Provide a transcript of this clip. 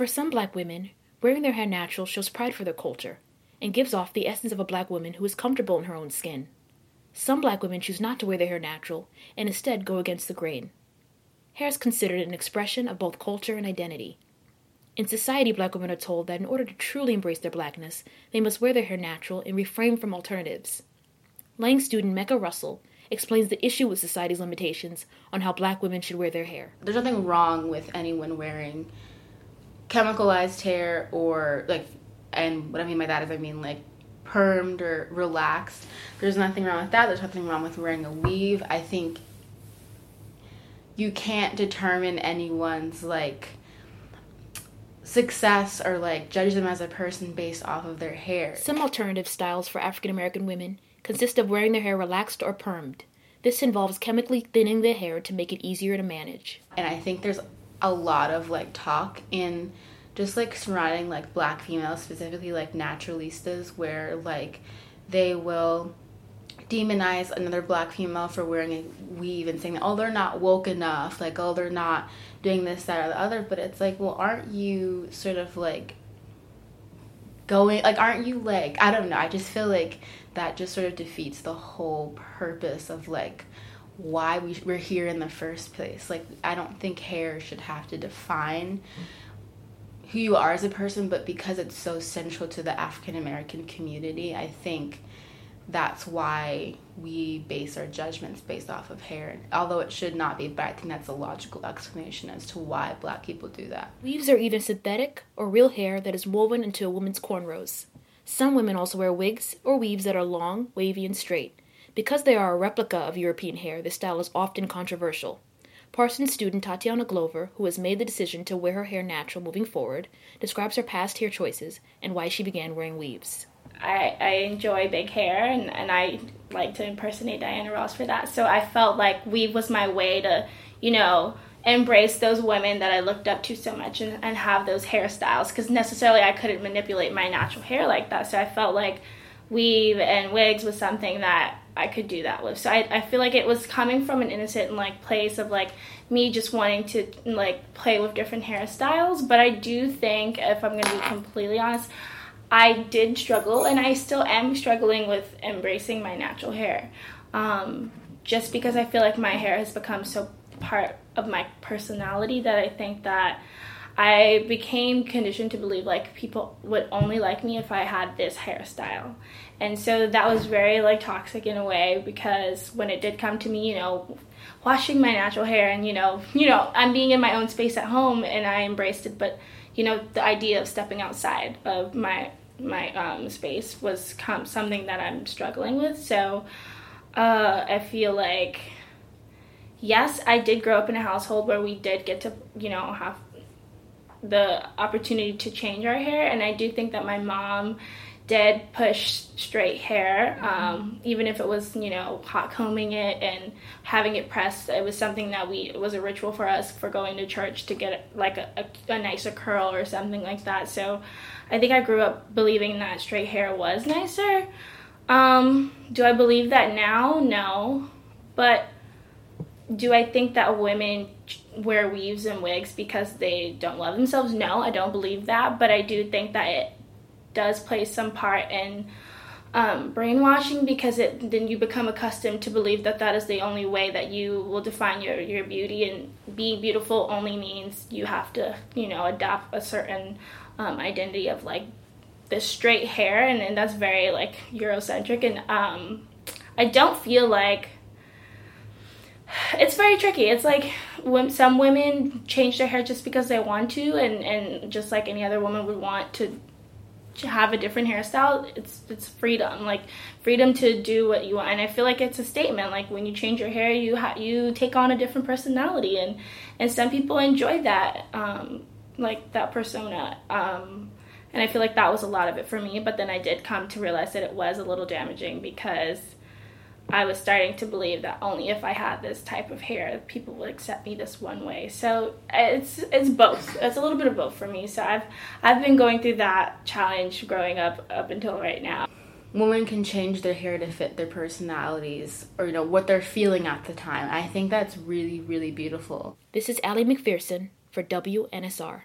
For some black women, wearing their hair natural shows pride for their culture and gives off the essence of a black woman who is comfortable in her own skin. Some black women choose not to wear their hair natural and instead go against the grain. Hair is considered an expression of both culture and identity. In society, black women are told that in order to truly embrace their blackness, they must wear their hair natural and refrain from alternatives. Lang student Mecca Russell explains the issue with society's limitations on how black women should wear their hair. There's nothing wrong with anyone wearing chemicalized hair or like and what I mean by that is I mean like permed or relaxed. There's nothing wrong with that. There's nothing wrong with wearing a weave. I think you can't determine anyone's like success or like judge them as a person based off of their hair. Some alternative styles for African American women consist of wearing their hair relaxed or permed. This involves chemically thinning the hair to make it easier to manage. And I think there's a lot of like talk in just like surrounding like black females specifically like naturalistas where like they will demonize another black female for wearing a weave and saying oh they're not woke enough. Like oh they're not doing this that or the other. But it's like well aren't you sort of like going like aren't you like i don't know. I just feel like that just sort of defeats the whole purpose of like why we, we're here in the first place like i don't think hair should have to define who you are as a person, but because it's so central to the African American community, I think that's why we base our judgments based off of hair. Although it should not be, but I think that's a logical explanation as to why black people do that. Weaves are either synthetic or real hair that is woven into a woman's cornrows. Some women also wear wigs or weaves that are long, wavy, and straight. Because they are a replica of European hair, this style is often controversial. Parsons student Tatiana Glover, who has made the decision to wear her hair natural moving forward, describes her past hair choices and why she began wearing weaves. I, I enjoy big hair and, and I like to impersonate Diana Ross for that. So I felt like weave was my way to, you know, embrace those women that I looked up to so much and, and have those hairstyles because necessarily I couldn't manipulate my natural hair like that. So I felt like weave and wigs was something that I could do that with. So I, I feel like it was coming from an innocent and like place of like me just wanting to like play with different hairstyles. But I do think if I'm gonna be completely honest, I did struggle and I still am struggling with embracing my natural hair. Um, just because I feel like my hair has become so part of my personality that I think that I became conditioned to believe like people would only like me if I had this hairstyle. And so that was very like toxic in a way because when it did come to me, you know, washing my natural hair and you know, you know, I'm being in my own space at home and I embraced it, but you know, the idea of stepping outside of my my um, space was something that I'm struggling with. So uh, I feel like yes, I did grow up in a household where we did get to, you know, have the opportunity to change our hair and i do think that my mom did push straight hair um, even if it was you know hot combing it and having it pressed it was something that we it was a ritual for us for going to church to get like a, a, a nicer curl or something like that. So i think i grew up believing that straight hair was nicer. Um, do i believe that now? No. But do i think that women wear weaves and wigs because they don't love themselves. No, I don't believe that, but I do think that it does play some part in um, brainwashing because it then you become accustomed to believe that that is the only way that you will define your, your beauty. And being beautiful only means you have to you know adopt a certain um, identity of like this straight hair. And, and that's very like eurocentric. And um, i don't feel like it's very tricky. It's like when some women change their hair just because they want to, and, and just like any other woman would want to, have a different hairstyle. It's it's freedom, like freedom to do what you want. And I feel like it's a statement. Like when you change your hair, you ha- you take on a different personality, and and some people enjoy that, um, like that persona. Um, and I feel like that was a lot of it for me. But then I did come to realize that it was a little damaging because I was starting to believe that only if I had this type of hair, people would accept me this one way. So it's it's both. It's a little bit of both for me. So I've I've been going through that challenge growing up up until right now. Women can change their hair to fit their personalities or you know what they're feeling at the time. I think that's really really beautiful. This is Allie McPherson for WNSR.